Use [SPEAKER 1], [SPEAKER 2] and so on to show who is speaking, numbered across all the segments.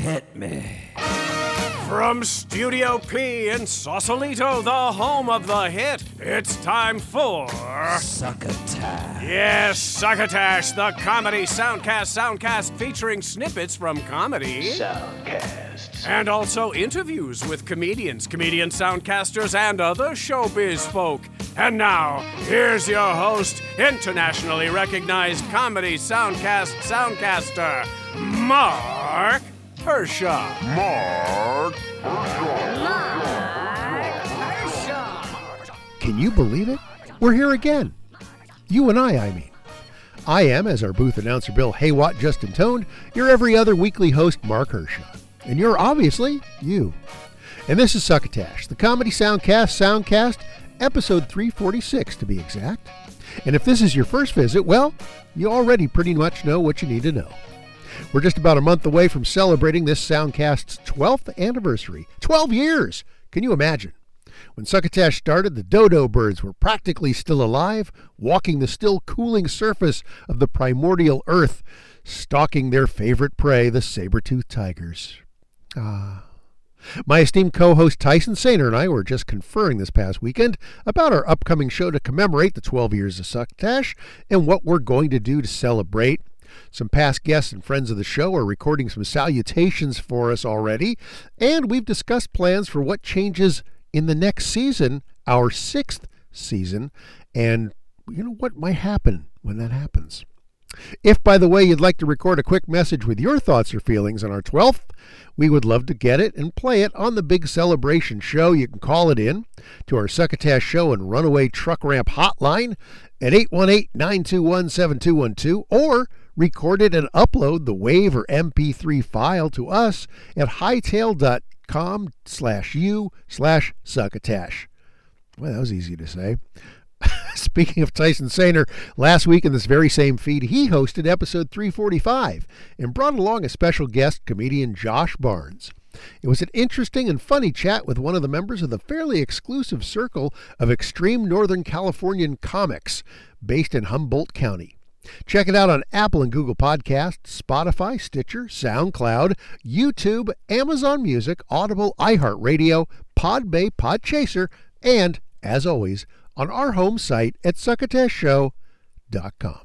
[SPEAKER 1] Hit me.
[SPEAKER 2] From Studio P in Sausalito, the home of the hit, it's time for.
[SPEAKER 1] Succotash.
[SPEAKER 2] Yes, Succotash, the comedy soundcast soundcast featuring snippets from comedy.
[SPEAKER 3] Soundcast.
[SPEAKER 2] And also interviews with comedians, comedian soundcasters, and other showbiz folk. And now, here's your host, internationally recognized comedy soundcast soundcaster, Marc Hershon.
[SPEAKER 3] Marc. Hershon. Marc Hershon.
[SPEAKER 4] Can you believe it? We're here again. You and I, I mean. I am, as our booth announcer Bill Haywatt just intoned, your every other weekly host, Marc Hershon. And you're obviously you. And this is Succotash, the comedy soundcast soundcast, episode 346 to be exact. And if this is your first visit, well, you already pretty much know what you need to know. We're just about a month away from celebrating this Soundcast's 12th anniversary. 12 years! Can you imagine? When Succotash started, the dodo birds were practically still alive, walking the still cooling surface of the primordial earth, stalking their favorite prey, the saber-toothed tigers. Ah. My esteemed co host Tyson Sainer and I were just conferring this past weekend about our upcoming show to commemorate the 12 years of Succotash and what we're going to do to celebrate. Some past guests and friends of the show are recording some salutations for us already, and we've discussed plans for what changes in the next season, our sixth season, and you know what might happen when that happens. If, by the way, you'd like to record a quick message with your thoughts or feelings on our 12th, we would love to get it and play it on the big celebration show. You can call it in to our Succotash Show and Runaway Truck Ramp hotline at 818 921 7212 or record it and upload the WAV or MP3 file to us at hightail.com slash u slash succotash. Well, that was easy to say. Speaking of Tyson Sainer, last week in this very same feed, he hosted episode 345 and brought along a special guest, comedian Josh Barnes. It was an interesting and funny chat with one of the members of the fairly exclusive circle of extreme Northern Californian comics based in Humboldt County. Check it out on Apple and Google Podcasts, Spotify, Stitcher, SoundCloud, YouTube, Amazon Music, Audible, iHeartRadio, Podbay, Podchaser, and, as always, on our home site at succotashshow.com.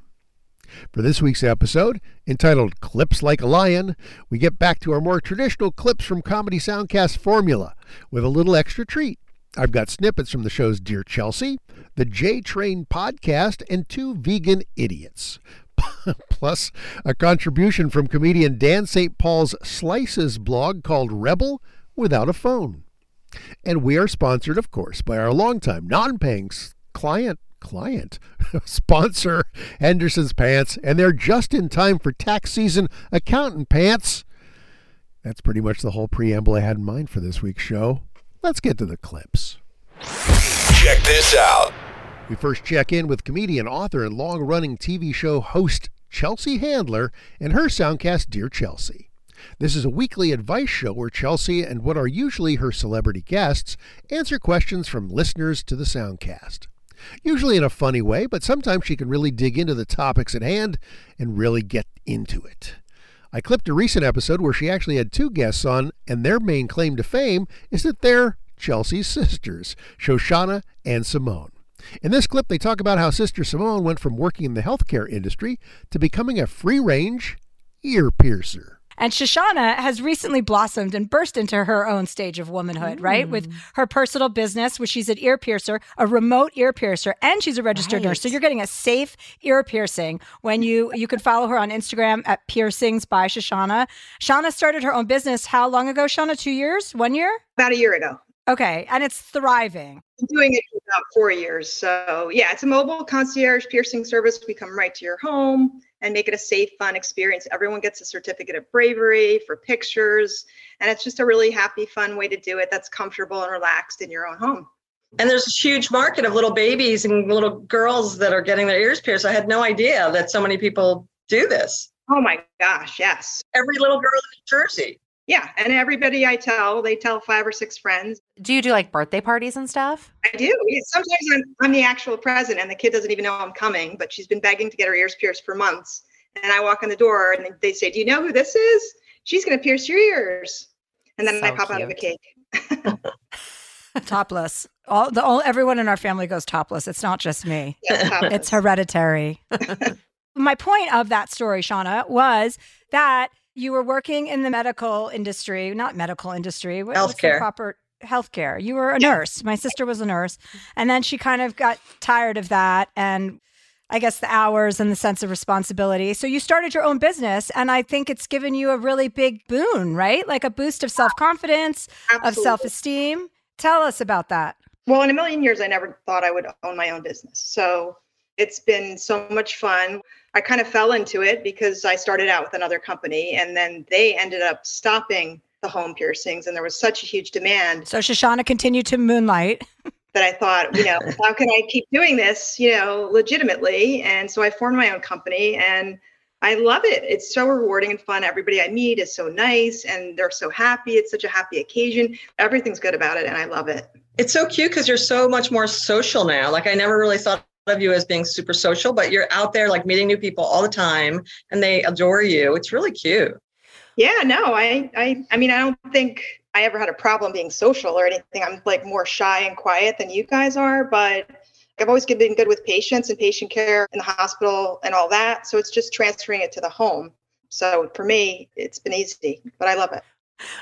[SPEAKER 4] For this week's episode, entitled Clips Like a Lion, we get back to our more traditional clips from Comedy Soundcast formula with a little extra treat. I've got snippets from the show's Dear Chelsea, the J Train podcast, and two vegan idiots. Plus, a contribution from comedian Dan St. Paul's Slices blog called Rebel Without a Phone. And we are sponsored, of course, by our longtime non paying client client sponsor Henderson's Pants, and they're just in time for tax season accountant pants. That's pretty much the whole preamble I had in mind for this week's show. Let's get to the clips.
[SPEAKER 3] Check this out.
[SPEAKER 4] We first check in with comedian, author, and long running TV show host Chelsea Handler and her soundcast, Dear Chelsea. This is a weekly advice show where Chelsea and what are usually her celebrity guests answer questions from listeners to the soundcast. Usually in a funny way, but sometimes she can really dig into the topics at hand and really get into it. I clipped a recent episode where she actually had two guests on, and their main claim to fame is that they're Chelsea's sisters, Shoshana and Simone. In this clip, they talk about how Sister Simone went from working in the healthcare industry to becoming a free range ear piercer.
[SPEAKER 5] And Shoshana has recently blossomed and burst into her own stage of womanhood, right? With mm. her personal business, where she's an ear piercer, a remote ear piercer, and she's a registered nurse. So you're getting a safe ear piercing when you you can follow her on Instagram at piercings by Shoshana. Shauna started her own business how long ago, Shauna? Two years? One year?
[SPEAKER 6] about a year ago.
[SPEAKER 5] Okay. And it's thriving.
[SPEAKER 6] I'm doing it for about four years. So yeah, it's a mobile concierge piercing service. We come right to your home and make it a safe, fun experience. Everyone gets a certificate of bravery for pictures. And it's just a really happy, fun way to do it that's comfortable and relaxed in your own home.
[SPEAKER 7] And there's a huge market of little babies and little girls that are getting their ears pierced. I had no idea that so many people do this.
[SPEAKER 6] Oh my gosh, yes.
[SPEAKER 7] Every little girl in New Jersey.
[SPEAKER 6] Yeah. And everybody I tell, they tell five or six friends.
[SPEAKER 8] Do you do like birthday parties and stuff?
[SPEAKER 6] I do. Sometimes I'm, I'm the actual present and the kid doesn't even know I'm coming, but she's been begging to get her ears pierced for months. And I walk in the door and they say, Do you know who this is? she's going to pierce your ears. And then I
[SPEAKER 8] So
[SPEAKER 6] pop out of
[SPEAKER 8] the
[SPEAKER 6] cake.
[SPEAKER 5] topless. All the all, everyone in our family goes topless. It's not just me.
[SPEAKER 6] Yes.
[SPEAKER 5] It's hereditary. My point of that story, Shauna, was that you were working in the medical industry, not medical industry, what-
[SPEAKER 7] Healthcare.
[SPEAKER 5] proper healthcare. You were a nurse. My sister was a nurse. And then she kind of got tired of that and I guess the hours and the sense of responsibility. So you started your own business and I think it's given you a really big boon, right? Like a boost of self-confidence, of self-esteem. Tell us about that.
[SPEAKER 6] Well, in a million years, I never thought I would own my own business. So it's been so much fun. I kind of fell into it because I started out with another company and then they ended up stopping the home piercings and there was such a huge demand
[SPEAKER 5] So Shoshana continued to moonlight.
[SPEAKER 6] that I thought, you know, how can I keep doing this, you know, legitimately? And so I formed my own company and I love it. It's so rewarding and fun. Everybody I meet is so nice and they're so happy. It's such a happy occasion. Everything's good about it and I love it.
[SPEAKER 7] It's so cute because you're so much more social now. Like I never really thought of you as being super social, but you're out there like meeting new people all the time and they adore you. It's really cute.
[SPEAKER 6] Yeah, no, I, I, I mean, I don't think I ever had a problem being social or anything. I'm like more shy and quiet than you guys are, but I've always been good with patients and patient care in the hospital and all that. So it's just transferring it to the home. So for me, it's been easy, but I love it.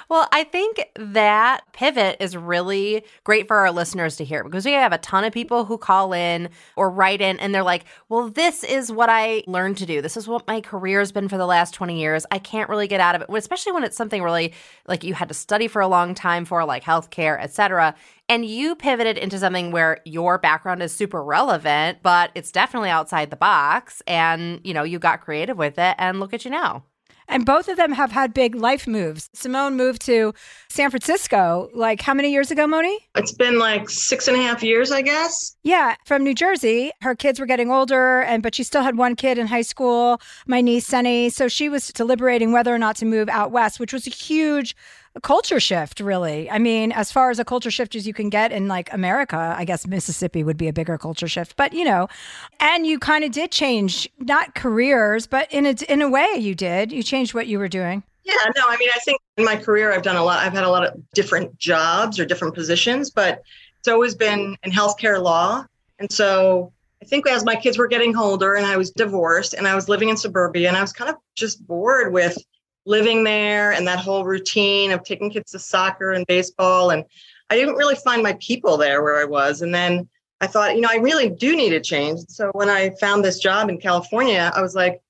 [SPEAKER 8] Well, I think that pivot is really great for our listeners to hear because we have a ton of people who call in or write in and they're like, well, this is what I learned to do. This is what my career has been for the last 20 years. I can't really get out of it, especially when it's something really like you had to study for a long time for, like healthcare, et cetera. And you pivoted into something where your background is super relevant, but it's definitely outside the box. And, you know, you got creative with it. And look at you now.
[SPEAKER 5] And both of them have had big life moves. Simone moved to San Francisco, like how many years ago, Moni?
[SPEAKER 7] It's been like six and a half years, I guess.
[SPEAKER 5] Yeah, from New Jersey. Her kids were getting older, and but she still had one kid in high school, my niece Sunny. So she was deliberating whether or not to move out west, which was a huge culture shift, really. I mean, as far as a culture shift as you can get in like America, I guess Mississippi would be a bigger culture shift. But you know, and you kind of did change not careers, but in a in a way you did. You changed what you were doing.
[SPEAKER 7] Yeah, no, I mean, I think in my career, I've done a lot. I've had a lot of different jobs or different positions, but it's always been in healthcare law. And so I think as my kids were getting older and I was divorced and I was living in suburbia and I was kind of just bored with living there and that whole routine of taking kids to soccer and baseball. And I didn't really find my people there where I was. And then I thought, you know, I really do need a change. So when I found this job in California, I was like,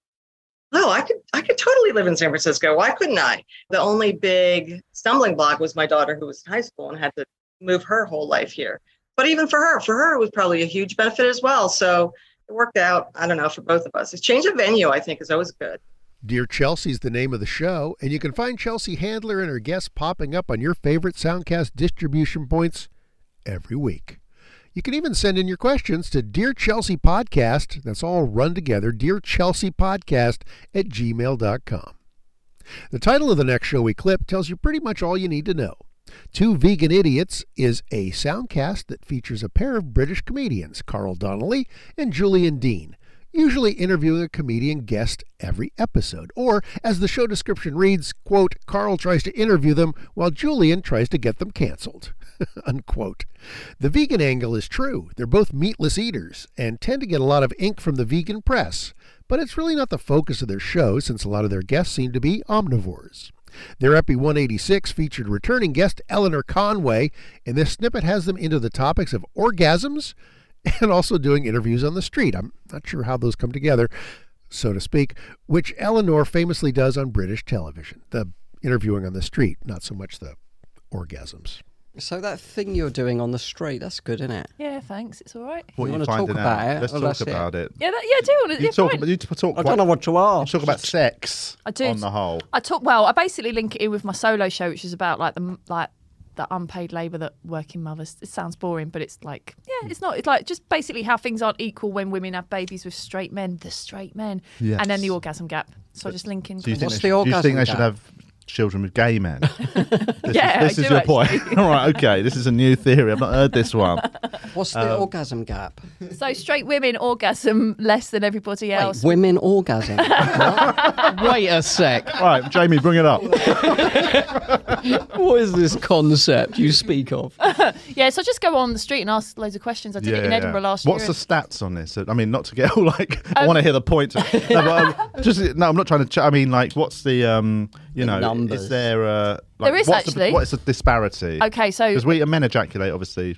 [SPEAKER 7] oh, I could I could totally live in San Francisco. Why couldn't I? The only big stumbling block was my daughter who was in high school and had to move her whole life here. But even for her, for her it was probably a huge benefit as well. So it worked out, I don't know, for both of us. A change of venue, I think, is always good.
[SPEAKER 4] Dear Chelsea is the name of the show, and you can find Chelsea Handler and her guests popping up on your favorite Soundcast distribution points every week. You can even send in your questions to Dear Chelsea Podcast, that's all run together, Dear Chelsea Podcast at gmail.com. The title of the next show we clip tells you pretty much all you need to know. Two Vegan Idiots is a soundcast that features a pair of British comedians, Carl Donnelly and Julian Deane, usually interviewing a comedian guest every episode. Or, as the show description reads, quote, Carl tries to interview them while Julian tries to get them canceled. Unquote. The vegan angle is true. They're both meatless eaters and tend to get a lot of ink from the vegan press, but it's really not the focus of their show since a lot of their guests seem to be omnivores. Their Epi 186 featured returning guest Eleanor Conway, and this snippet has them into the topics of orgasms and also doing interviews on the street. I'm not sure how those come together, so to speak, which Eleanor famously does on British television. The interviewing on the street, not so much the orgasms.
[SPEAKER 9] So that thing you're doing on the street, that's good, isn't it?
[SPEAKER 10] Yeah, thanks. It's all right.
[SPEAKER 9] You
[SPEAKER 11] What you
[SPEAKER 9] wanna
[SPEAKER 11] are finding
[SPEAKER 9] talk about
[SPEAKER 11] out?
[SPEAKER 9] it?
[SPEAKER 11] Let's
[SPEAKER 9] oh,
[SPEAKER 11] talk
[SPEAKER 9] that's it.
[SPEAKER 11] about it.
[SPEAKER 10] Yeah, that, yeah, I do. want to-
[SPEAKER 11] You
[SPEAKER 10] yeah,
[SPEAKER 11] talk
[SPEAKER 10] fine.
[SPEAKER 11] you talk
[SPEAKER 9] I
[SPEAKER 11] quite,
[SPEAKER 9] don't know what to
[SPEAKER 11] you
[SPEAKER 9] ask.
[SPEAKER 11] talk about sex
[SPEAKER 10] I do.
[SPEAKER 11] on the whole.
[SPEAKER 10] I talk well. I basically link it in with my solo show, which is about like the like the unpaid labour that working mothers. It sounds boring, but it's like yeah, it's not. It's like just basically how things aren't equal when women have babies with straight men, the straight men, and then the orgasm gap. So I just link in.
[SPEAKER 11] Do you think
[SPEAKER 9] What's the
[SPEAKER 11] should- do you think
[SPEAKER 9] orgasm
[SPEAKER 11] they should have children with gay men. This
[SPEAKER 10] Yeah,
[SPEAKER 11] is, this
[SPEAKER 10] I
[SPEAKER 11] is
[SPEAKER 10] do
[SPEAKER 11] your point. All right, okay. This is a new theory. I've not heard this one.
[SPEAKER 9] What's the
[SPEAKER 11] Um,
[SPEAKER 9] orgasm gap?
[SPEAKER 10] So straight women orgasm less than everybody
[SPEAKER 9] Wait,
[SPEAKER 10] else.
[SPEAKER 9] women orgasm. What? Wait a sec.
[SPEAKER 11] All right, Jamie, bring it up.
[SPEAKER 9] What is this concept you speak of?
[SPEAKER 10] yeah, so I just go on the street and ask loads of questions. I did it in Edinburgh last year.
[SPEAKER 11] What's
[SPEAKER 10] year.
[SPEAKER 11] the stats on this? I mean, not to get all like. I
[SPEAKER 10] Um,
[SPEAKER 11] want to hear the point. no, but, um, just no, I'm not trying to. Ch- I mean, like, what's the um, you know,
[SPEAKER 9] numbers.
[SPEAKER 11] is there uh, like,
[SPEAKER 10] There is
[SPEAKER 11] what's
[SPEAKER 10] actually.
[SPEAKER 11] The, what is the disparity?
[SPEAKER 10] Okay, so-
[SPEAKER 11] because we men ejaculate obviously,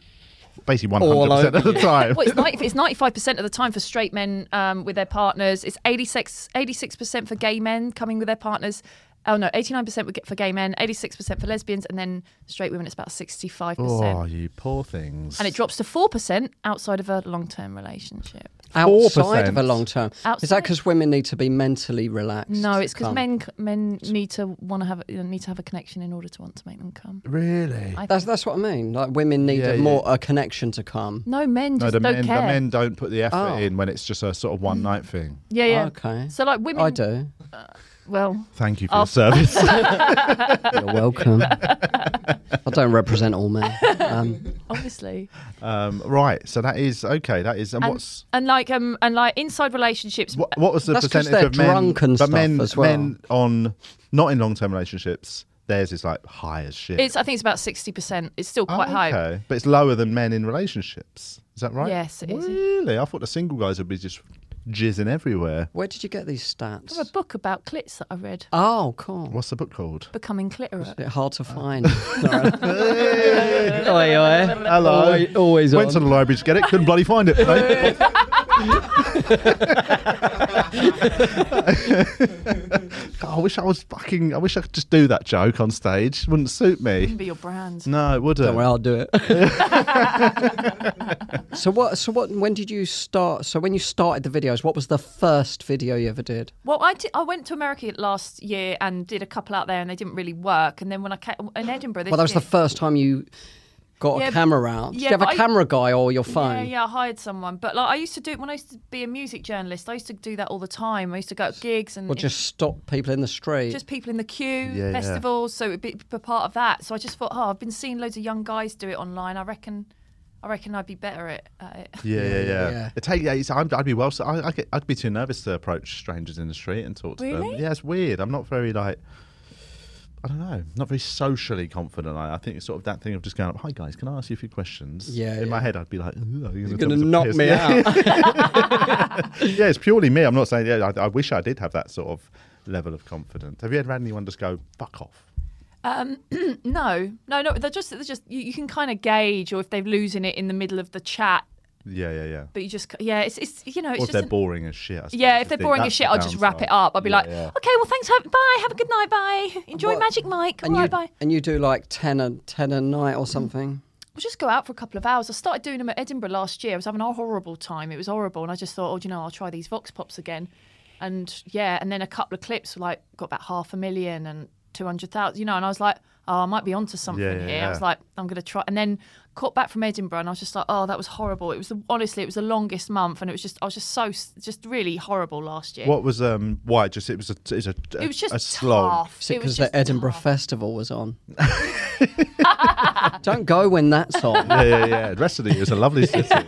[SPEAKER 11] basically 100 percent of the time.
[SPEAKER 10] well, it's, 95% of the time for straight men um, with their partners. It's 86, 86% for gay men coming with their partners. Oh, no, 89% for gay men, 86% for lesbians, and then straight women, it's about 65%.
[SPEAKER 11] oh, you poor things.
[SPEAKER 10] And it drops to 4% outside of a long term relationship.
[SPEAKER 9] Outside of a long term. Is that because women need to be mentally relaxed?
[SPEAKER 10] No, it's because men men need to want to have uh, need to have a connection in order to want to make them come.
[SPEAKER 11] Really?
[SPEAKER 10] I
[SPEAKER 9] That's that's what I mean. Like women need
[SPEAKER 11] Yeah,
[SPEAKER 9] a
[SPEAKER 11] yeah.
[SPEAKER 9] more a connection to come.
[SPEAKER 10] No, men
[SPEAKER 11] No,
[SPEAKER 10] just
[SPEAKER 11] the
[SPEAKER 10] don't
[SPEAKER 11] men, the
[SPEAKER 10] care.
[SPEAKER 11] men don't put the effort
[SPEAKER 9] Oh.
[SPEAKER 11] in when it's just a sort of one mm. night thing.
[SPEAKER 10] yeah, yeah.
[SPEAKER 9] Okay.
[SPEAKER 10] So like women,
[SPEAKER 9] I do.
[SPEAKER 10] Uh, well,
[SPEAKER 11] Thank you for
[SPEAKER 10] After-
[SPEAKER 11] your service.
[SPEAKER 9] You're welcome. I don't represent all men. Um,
[SPEAKER 10] obviously.
[SPEAKER 11] um, right, so that is okay. That is, and,
[SPEAKER 10] and,
[SPEAKER 11] what's
[SPEAKER 10] and like um and like inside relationships
[SPEAKER 11] what, what was the
[SPEAKER 9] That's 'cause
[SPEAKER 11] percentage of men?
[SPEAKER 9] drunk and
[SPEAKER 11] but
[SPEAKER 9] stuff
[SPEAKER 11] men,
[SPEAKER 9] as well.
[SPEAKER 11] men on not in long term relationships. Theirs is like high as shit.
[SPEAKER 10] it's i think it's about 60% it's still
[SPEAKER 11] Oh,
[SPEAKER 10] quite high
[SPEAKER 11] okay, but it's lower than men in relationships. Is that right?
[SPEAKER 10] Yes, it is.
[SPEAKER 11] Really? I thought the single guys would be just jizzing everywhere.
[SPEAKER 9] where did you get these
[SPEAKER 10] I have a book about clits that i read
[SPEAKER 9] Oh, cool.
[SPEAKER 11] What's the book called?
[SPEAKER 10] becoming cliterate
[SPEAKER 9] Is it hard to oh. find? Sorry. oi, oi.
[SPEAKER 11] Hello.
[SPEAKER 9] Always, always
[SPEAKER 11] Went
[SPEAKER 9] on.
[SPEAKER 11] to the library to get it. Couldn't bloody find it. mate. God, I wish I was fucking. I wish I could just do that joke on stage. It wouldn't suit me.
[SPEAKER 10] be your brand
[SPEAKER 11] No, it wouldn't.
[SPEAKER 9] Don't worry, I'll do it. so what? So what? When did you start? So when you started the videos, what was the first video you ever did?
[SPEAKER 10] well I, di- I went to america last year and did a couple out there and they didn't really work and then when i came in edinburgh this
[SPEAKER 9] Well, that was
[SPEAKER 10] year,
[SPEAKER 9] the first time you got
[SPEAKER 10] Yeah,
[SPEAKER 9] a camera out. Did
[SPEAKER 10] yeah,
[SPEAKER 9] you have
[SPEAKER 10] a
[SPEAKER 9] a
[SPEAKER 10] I-
[SPEAKER 9] camera guy or your phone?
[SPEAKER 10] Yeah, yeah, I hired someone. But like I used to do it when I used to be a music journalist. I used to do that all the time. I used to go to gigs and
[SPEAKER 9] Or just stop people in the street?
[SPEAKER 10] just people in the queue,
[SPEAKER 11] yeah.
[SPEAKER 10] festivals. So it'd be, be part of that. So I just thought, oh, I've been seeing loads of young guys do it online. I reckon, I reckon I'd be better at, at it.
[SPEAKER 11] Yeah, yeah, yeah.
[SPEAKER 9] yeah.
[SPEAKER 11] It take, yeah it's, I'd, I'd be well. so I, I get, I'd be too nervous to approach strangers in the street and talk to them.
[SPEAKER 10] Really?
[SPEAKER 11] Yeah, it's weird. I'm not very like. I don't know. Not very socially confident. I, I think it's sort of that thing of just going up. Hi guys, can I ask you a few questions?
[SPEAKER 9] Yeah,
[SPEAKER 11] In my head, I'd be like, are you
[SPEAKER 9] You're gonna knock me
[SPEAKER 11] Yeah.
[SPEAKER 9] out.
[SPEAKER 11] yeah, it's purely me. I'm not saying. Yeah, I, I wish I did have that sort of level of confidence. Have you ever had anyone just go fuck off?
[SPEAKER 10] Um, no, no, no. They're just, they're just. You, you can kind of gauge, or if they're losing it in the middle of the chat.
[SPEAKER 11] Yeah, yeah, yeah.
[SPEAKER 10] But you just, yeah, it's, it's you know, it's
[SPEAKER 11] or if
[SPEAKER 10] just.
[SPEAKER 11] they're
[SPEAKER 10] an-
[SPEAKER 11] boring as shit. I
[SPEAKER 10] yeah, if they're
[SPEAKER 11] think
[SPEAKER 10] boring as shit, I'll just wrap it up. I'll be
[SPEAKER 11] Yeah,
[SPEAKER 10] like,
[SPEAKER 11] yeah.
[SPEAKER 10] okay, well, thanks. Have, bye. Have a good night. Bye. Enjoy
[SPEAKER 9] What-
[SPEAKER 10] Magic Mike. All
[SPEAKER 9] and
[SPEAKER 10] right,
[SPEAKER 9] you
[SPEAKER 10] bye.
[SPEAKER 9] and you do like ten a ten a night or something.
[SPEAKER 10] We'll just go out for a couple of hours. I started doing them at Edinburgh last year. I was having a horrible time. It was horrible, and I just thought, oh, you know, I'll try these Vox Pops again. And yeah, and then a couple of clips were like got about half a million and two hundred thousand, you know. And I was like, oh, I might be onto something
[SPEAKER 11] Yeah, yeah,
[SPEAKER 10] here. I was like, I'm gonna try. And then caught back from Edinburgh, and I was just like, oh, that was horrible. It was the, honestly, it was the longest month, and it was just, I was just so, just really horrible last year.
[SPEAKER 11] What was um? Why? Just it was a it's a,
[SPEAKER 10] It was just
[SPEAKER 11] a slog.
[SPEAKER 10] tough.
[SPEAKER 9] Is it
[SPEAKER 10] It
[SPEAKER 9] because the Edinburgh Festival was on? Don't go when that's on.
[SPEAKER 11] yeah, yeah, yeah. The rest of the year is a lovely city.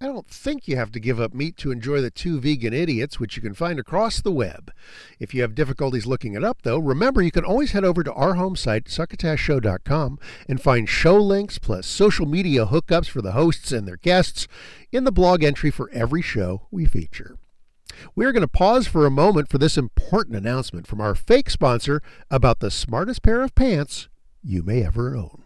[SPEAKER 4] I don't think you have to give up meat to enjoy the Two Vegan Idiots, which you can find across the web. If you have difficulties looking it up, though, remember you can always head over to our home site, succotashshow.com, and find show links plus social media hookups for the hosts and their guests in the blog entry for every show we feature. We're going to pause for a moment for this important announcement from our fake sponsor about the smartest pair of pants you may ever own.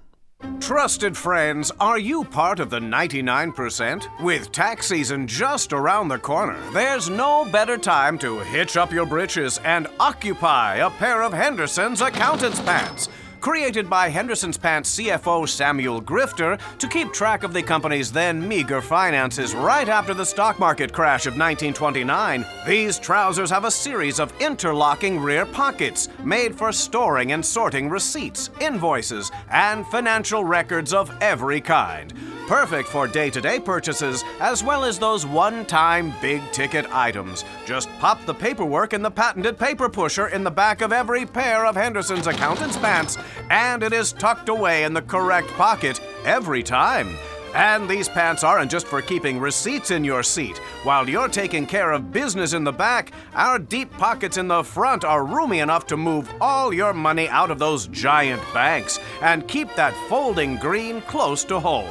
[SPEAKER 2] Trusted friends, are you part of the 99%? With tax season just around the corner, there's no better time to hitch up your britches and occupy a pair of Henderson's accountant's pants. Created by Henderson's Pants CFO Samuel Grifter to keep track of the company's then meager finances right after the stock market crash of 1929, these trousers have a series of interlocking rear pockets made for storing and sorting receipts, invoices, and financial records of every kind. Perfect for day to day purchases as well as those one time big ticket items. Just pop the paperwork in the patented paper pusher in the back of every pair of Henderson's accountant's pants, and it is tucked away in the correct pocket every time. And these pants aren't just for keeping receipts in your seat. While you're taking care of business in the back, our deep pockets in the front are roomy enough to move all your money out of those giant banks and keep that folding green close to home.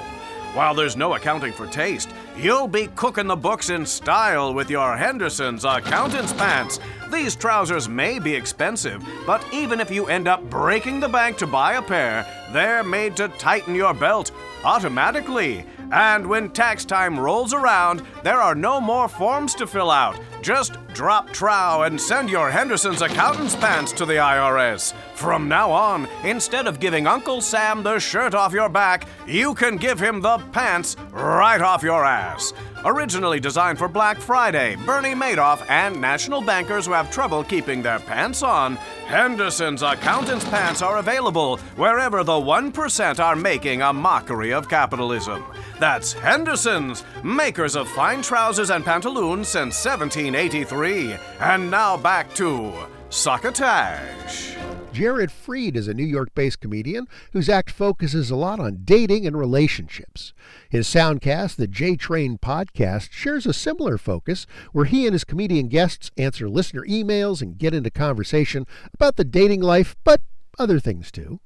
[SPEAKER 2] While there's no accounting for taste, you'll be cooking the books in style with your Henderson's accountant's pants. These trousers may be expensive, but even if you end up breaking the bank to buy a pair, they're made to tighten your belt automatically. And when tax time rolls around, there are no more forms to fill out. Just drop trow and send your Henderson's accountant's pants to the IRS. From now on, instead of giving Uncle Sam the shirt off your back, you can give him the pants right off your ass. Originally designed for Black Friday, Bernie Madoff, and national bankers who have trouble keeping their pants on, Henderson's accountant's pants are available wherever the 1% are making a mockery of capitalism. That's Henderson's, makers of fine trousers and pantaloons since 1783. And now back to Succotash.
[SPEAKER 4] Jared Freid is a New York based comedian whose act focuses a lot on dating and relationships. His soundcast, the J Train podcast, shares a similar focus where he and his comedian guests answer listener emails and get into conversation about the dating life, but other things too.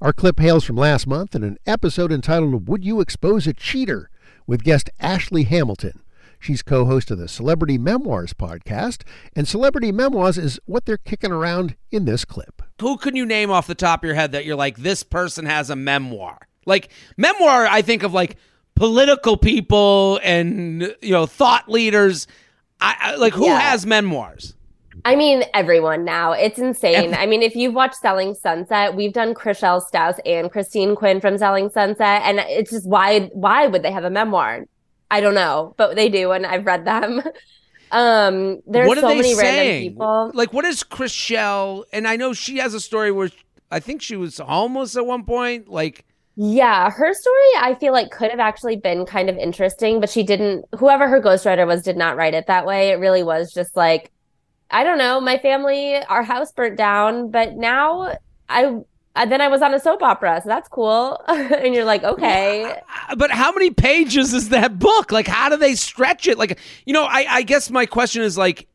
[SPEAKER 4] Our clip hails from last month in an episode entitled Would You Expose a Cheater? with guest Ashley Hamilton. She's co host of the Celebrity Memoirs podcast, and Celebrity Memoirs is what they're kicking around in this clip.
[SPEAKER 12] Who can you name off the top of your head that you're like, this person has a memoir? Like, memoir, I think of like political people and, you know, thought leaders. I, I like, who
[SPEAKER 13] Yeah.
[SPEAKER 12] has memoirs?
[SPEAKER 13] I mean, everyone now. It's insane. I mean, if you've watched Selling Sunset, we've done Chrishell Stause and Christine Quinn from Selling Sunset, and it's just why why would they have a memoir? I don't know, but they do, and I've read them. Um, there's
[SPEAKER 12] what are
[SPEAKER 13] so
[SPEAKER 12] they
[SPEAKER 13] many random people.
[SPEAKER 12] Like, what is Chrishell? And I know she has a story where I think she was homeless at one point. Like,
[SPEAKER 13] Yeah, her story I feel like could have actually been kind of interesting, but she didn't. Whoever her ghostwriter was did not write it that way. It really was just like, I don't know, my family, our house burnt down, but now I. uh, Then I was on a soap opera, so that's cool. and you're like, okay.
[SPEAKER 12] but how many pages is that book? Like, how do they stretch it? Like, you know, I, I guess my question is like,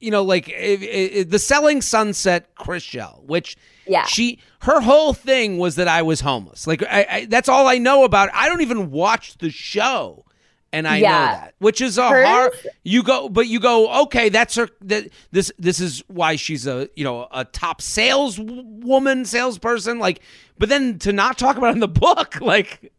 [SPEAKER 12] you know, like if, if, the Selling Sunset Chrishell, which
[SPEAKER 13] Yeah.
[SPEAKER 12] she her whole thing was that I was homeless. Like, I, I that's all I know about. I don't even watch the show. And I know that, which is a
[SPEAKER 13] Hers-
[SPEAKER 12] hard. You go, but you go. Okay, that's her. That this this is why she's a you know a top sales woman, salesperson. Like, but then to not talk about it in the book, like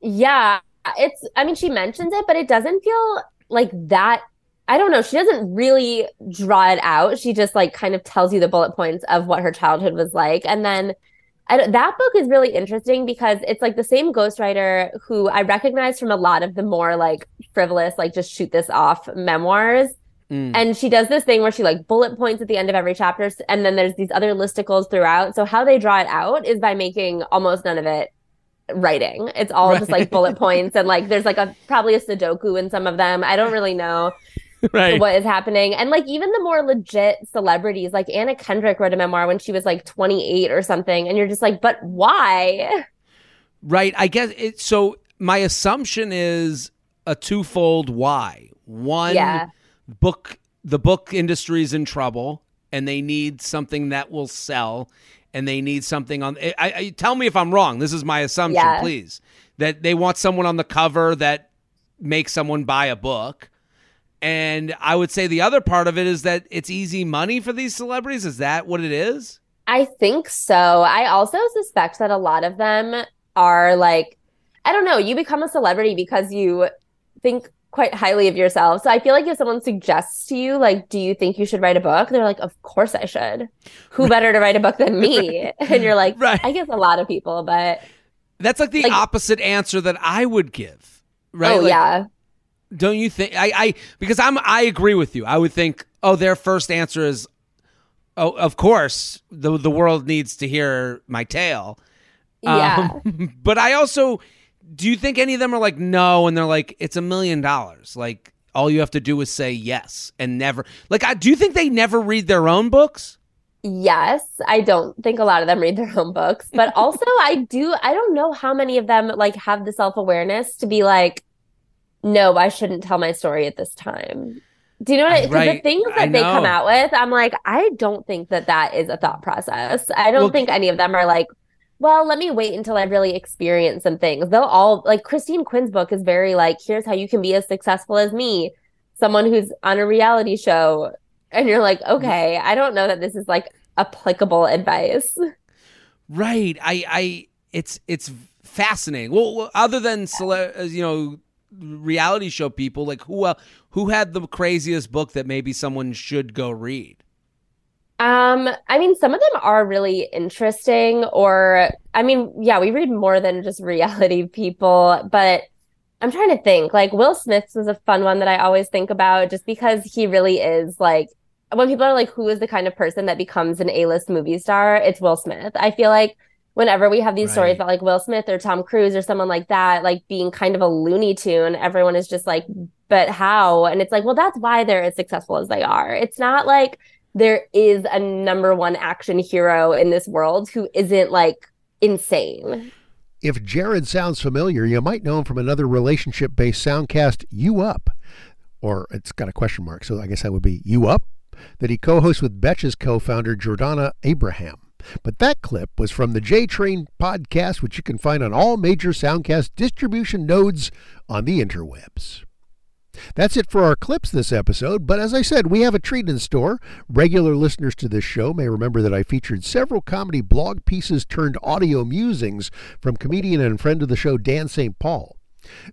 [SPEAKER 13] Yeah, it's, I mean, she mentions it, but it doesn't feel like that. I don't know. She doesn't really draw it out. She just like kind of tells you the bullet points of what her childhood was like. And then Don't- that book is really interesting because it's like the same ghostwriter who I recognize from a lot of the more like frivolous, like just shoot this off memoirs.
[SPEAKER 12] Mm.
[SPEAKER 13] And she does this thing where she like bullet points at the end of every chapter, and then there's these other listicles throughout. So how they draw it out is by making almost none of it writing. It's all just like bullet points, and like there's like a probably a Sudoku in some of them. I don't really know
[SPEAKER 12] right.
[SPEAKER 13] what is happening. And like even the more legit celebrities, like Anna Kendrick wrote a memoir when she was like 28 or something, and you're just like, but why?
[SPEAKER 12] Right. I guess it. So my assumption is a twofold why. One,
[SPEAKER 13] Yeah.
[SPEAKER 12] book the book industry is in trouble, and they need something that will sell, and they need something on. Eh, I, I tell me if I'm wrong. This is my assumption,
[SPEAKER 13] Yeah.
[SPEAKER 12] please. That they want someone on the cover that makes someone buy a book. And I would say the other part of it is that it's easy money for these celebrities. Is that what it is?
[SPEAKER 13] I think so. I also suspect that a lot of them are like, I don't know, you become a celebrity because you think quite highly of yourself. So I feel like if someone suggests to you, like, do you think you should write a book? They're like, of course I should. Who better to write a book than me? And you're like, I guess a lot of people, but
[SPEAKER 12] That's like the opposite answer that I would give. Right?
[SPEAKER 13] oh,
[SPEAKER 12] Like,
[SPEAKER 13] yeah.
[SPEAKER 12] Don't you think? I, I because I'm I agree with you. I would think, oh, their first answer is, oh, of course, the the world needs to hear my tale.
[SPEAKER 13] Yeah.
[SPEAKER 12] Um, but I also do you think any of them are like no and they're like it's a million dollars like all you have to do is say yes and never like I, do you think they never read their own books
[SPEAKER 13] Yes, I don't think a lot of them read their own books, but also I do I don't know how many of them like have the self-awareness to be like no, I shouldn't tell my story at this time. Do you know what I, 'cause the
[SPEAKER 12] Right,
[SPEAKER 13] things that they come out with, I'm like I don't think that that is a thought process. I don't
[SPEAKER 12] Well,
[SPEAKER 13] think any of them are like well, let me wait until I really experience some things. They'll all like Christine Quinn's book is very like here's how you can be as successful as me, someone who's on a reality show and you're like, okay, I don't know that this is like applicable advice.
[SPEAKER 12] right i i it's it's fascinating well well, other than cele- uh, you know reality show people like who uh, who had the craziest book that maybe someone should go read
[SPEAKER 13] Um, I mean, some of them are really interesting, or I mean, yeah, we read more than just reality people, but I'm trying to think. Like Will Smith's was a fun one that I always think about just because he really is like when people are like, who is the kind of person that becomes an A-list movie star? It's Will Smith. I feel like whenever we have these stories about like Will Smith or Tom Cruise or someone like that, like being kind of a Looney Tune, everyone is just like, but how? And it's like, well, that's why they're as successful as they are. It's not like there is a number one action hero in this world who isn't like insane.
[SPEAKER 4] If Jared sounds familiar, you might know him from another relationship based soundcast, You Up. Or it's got a question mark, so I guess that would be You Up, that he co hosts with Betches' co founder, Jordana Abraham. But that clip was from the J Train podcast, which you can find on all major soundcast distribution nodes on the interwebs. That's it for our clips this episode, but as I said, we have a treat in store. Regular listeners to this show may remember that I featured several comedy blog pieces turned audio musings from comedian and friend of the show Dan St. Paul.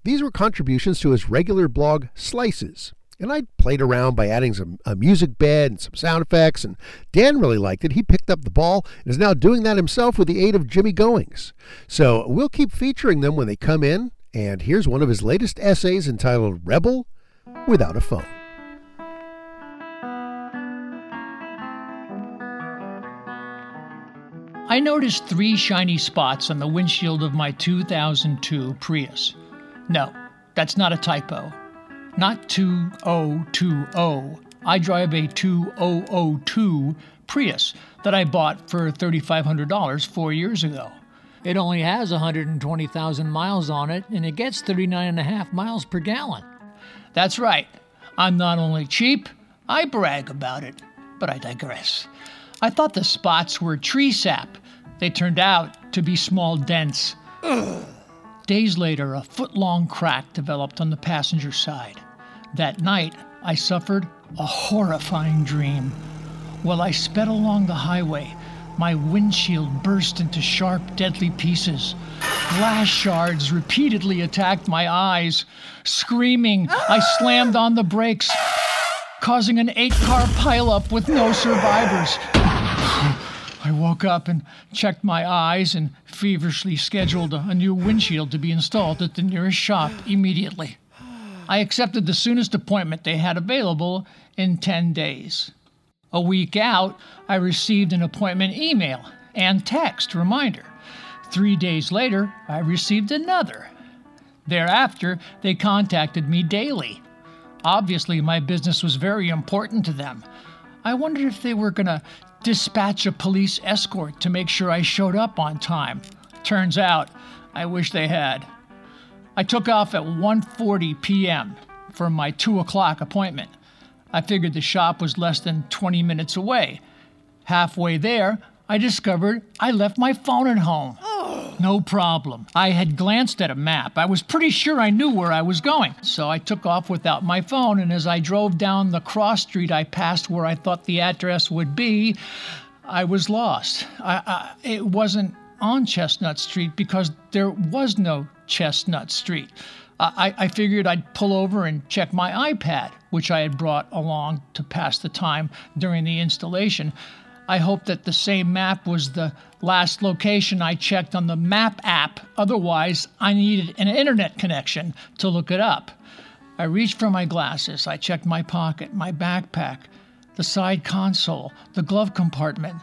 [SPEAKER 4] These were contributions to his regular blog Slices. And I played around by adding some a music bed and some sound effects, and Dan really liked it. He picked up the ball and is now doing that himself with the aid of Jimmy Goings. So we'll keep featuring them when they come in, and here's one of his latest essays entitled Rebel Without a Phone.
[SPEAKER 14] I noticed three shiny spots on the windshield of my 2002 Prius. No, that's not a typo. Not 2020. I drive a 2002 Prius that I bought for $3,500 four years ago. It only has 120,000 miles on it and it gets 39.5 miles per gallon. That's right. I'm not only cheap, I brag about it. But I digress. I thought the spots were tree sap. They turned out to be small dents. Days later, a foot long crack developed on the passenger side. That night, I suffered a horrifying dream. While I sped along the highway, my windshield burst into sharp, deadly pieces. Glass shards repeatedly attacked my eyes. Screaming, I slammed on the brakes, causing an eight car pileup with no survivors. I woke up and checked my eyes and feverishly scheduled a, new windshield to be installed at the nearest shop immediately. I accepted the soonest appointment they had available in 10 days. A week out, I received an appointment email and text reminder. Three days later, I received another. Thereafter, they contacted me daily. Obviously, my business was very important to them. I wondered if they were going to dispatch a police escort to make sure I showed up on time. Turns out, I wish they had. I took off at 1:40 p.m. for my 2 o'clock appointment. I figured the shop was less than 20 minutes away. Halfway there, I discovered I left my phone at home. Oh. No problem. I had glanced at a map. I was pretty sure I knew where I was going. So I took off without my phone, and as I drove down the cross street I passed where I thought the address would be, I was lost. I, I, it wasn't on Chestnut Street because there was no Chestnut Street. I, I figured I'd pull over and check my iPad, which I had brought along to pass the time during the installation. I hope that the same map was the last location I checked on the map app. Otherwise, I needed an internet connection to look it up. I reached for my glasses. I checked my pocket, my backpack, the side console, the glove compartment.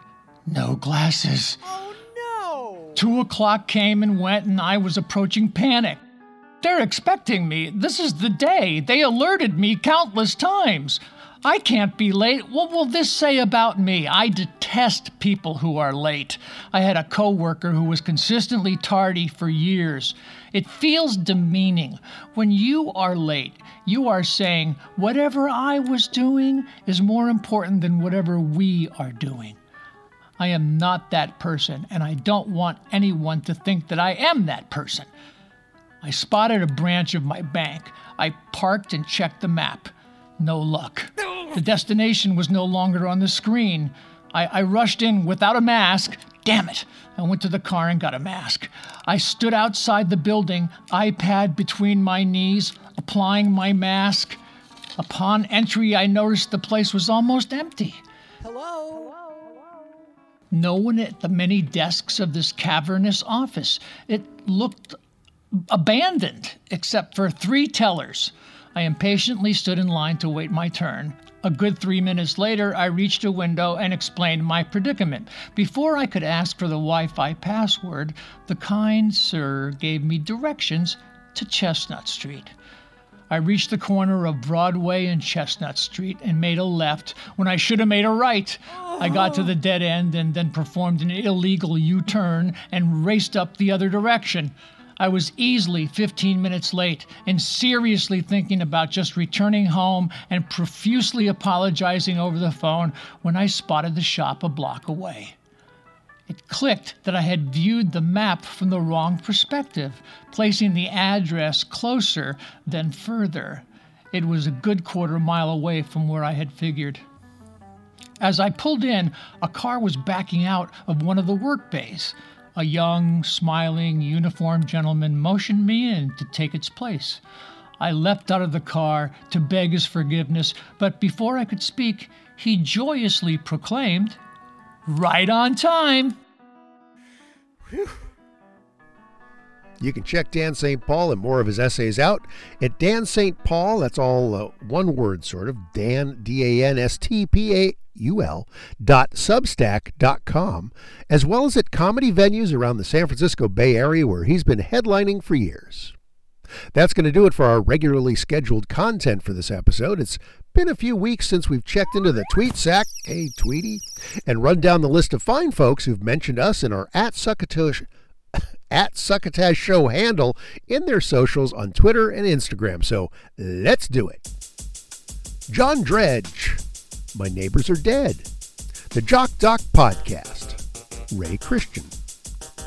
[SPEAKER 14] No glasses. Oh no! Two o'clock came and went, and I was approaching panic. They're expecting me. This is the day. They alerted me countless times. I can't be late. What will this say about me? I detest people who are late. I had a coworker who was consistently tardy for years. It feels demeaning. When you are late, you are saying, whatever I was doing is more important than whatever we are doing. I am not that person, and I don't want anyone to think that I am that person. I spotted a branch of my bank. I parked and checked the map. No luck. The destination was no longer on the screen. I, I, rushed in without a mask. Damn it. I went to the car and got a mask. I stood outside the building, iPad between my knees, applying my mask. Upon entry, I noticed the place was almost empty.
[SPEAKER 9] Hello?
[SPEAKER 14] No one at the many desks of this cavernous office. It looked abandoned, except for three tellers. I impatiently stood in line to wait my turn. A good three minutes later, I reached a window and explained my predicament. Before I could ask for the Wi Fi password, the kind sir gave me directions to Chestnut Street. I reached the corner of Broadway and Chestnut Street and made a left when I should have made a right. I got to the dead end and then performed an illegal U turn and raced up the other direction. I was easily 15 minutes late and seriously thinking about just returning home and profusely apologizing over the phone when I spotted the shop a block away. It clicked that I had viewed the map from the wrong perspective, placing the address closer than further. It was a good quarter mile away from where I had figured. As I pulled in, a car was backing out of one of the work bays. A young, smiling, uniformed gentleman motioned me in to take its place. I leapt out of the car to beg his forgiveness, but before I could speak, he joyously proclaimed, Right on time!
[SPEAKER 4] You can check Dan St. Paul and more of his essays out at Dan St. Paul. That's all uh, one word, sort of. Dan, D A N S T P A U L dot substack dot com, as well as at comedy venues around the San Francisco Bay Area where he's been headlining for years. That's going to do it for our regularly scheduled content for this episode. It's been a few weeks since we've checked into the tweet sack, hey Tweety, and run down the list of fine folks who've mentioned us in our at Succotash at Succotash Show handle in their socials on Twitter and Instagram. So let's do it. John Dredge, My Neighbors Are Dead, the Jock Doc Podcast, Ray Christian,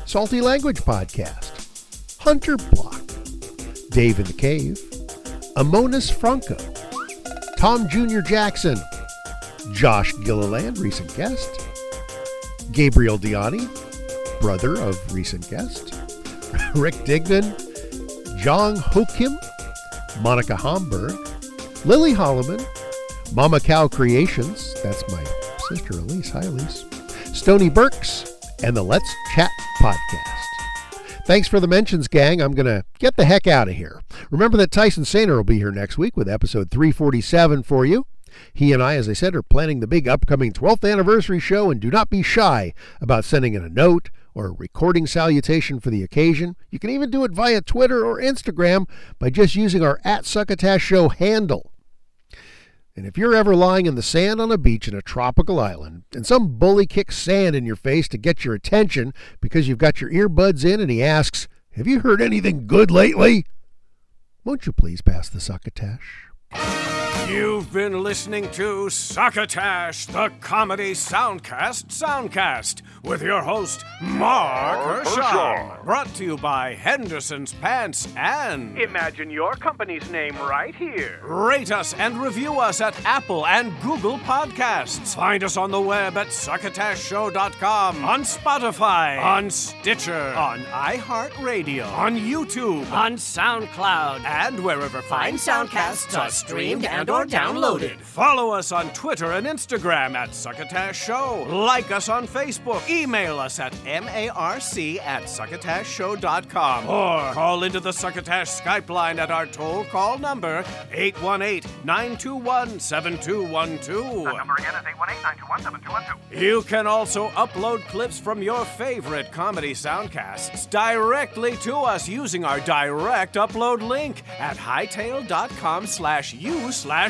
[SPEAKER 4] Salty Language Podcast, Hunter Block, Dave in the Cave, Amonis Franco, Tom Jr. Jackson, Josh Gilliland, recent guest, Gabriel Diani, brother of recent guest, Rick Dignan, Jong Ho Kim, Monica Homburg, Lily Holloman, Mama Cow Creations, that's my sister Elise, hi Elise, Stony Burks, and the Let's Chat podcast. Thanks for the mentions, gang. I'm going to get the heck out of here. Remember that Tyson Sainer will be here next week with episode 347 for you. He and I, as I said, are planning the big upcoming 12th anniversary show, and do not be shy about sending in a note or recording salutation for the occasion. You can even do it via Twitter or Instagram by just using our at Succotash Show handle. And if you're ever lying in the sand on a beach in a tropical island and some bully kicks sand in your face to get your attention because you've got your earbuds in and he asks, Have you heard anything good lately? Won't you please pass the succotash?
[SPEAKER 2] You've been listening to Succotash, the comedy soundcast soundcast, with your host, Marc Hershon. Brought to you by Henderson's Pants and.
[SPEAKER 15] Imagine your company's name right here.
[SPEAKER 2] Rate us and review us at Apple and Google Podcasts. Find us on the web at succotashshow.com, on Spotify, on Stitcher, on iHeartRadio, on YouTube,
[SPEAKER 16] on SoundCloud,
[SPEAKER 2] and wherever fine soundcasts are streamed and and or downloaded. Follow us on Twitter and Instagram at Succotash Show. Like us on Facebook. Email us at marc at succotashshow.com. Or call into the Succotash Skype line at our toll call number 818-921-7212.
[SPEAKER 15] That number again is 818-921-7212.
[SPEAKER 2] You can also upload clips from your favorite comedy soundcasts directly to us using our direct upload link at hightail.com slash u slash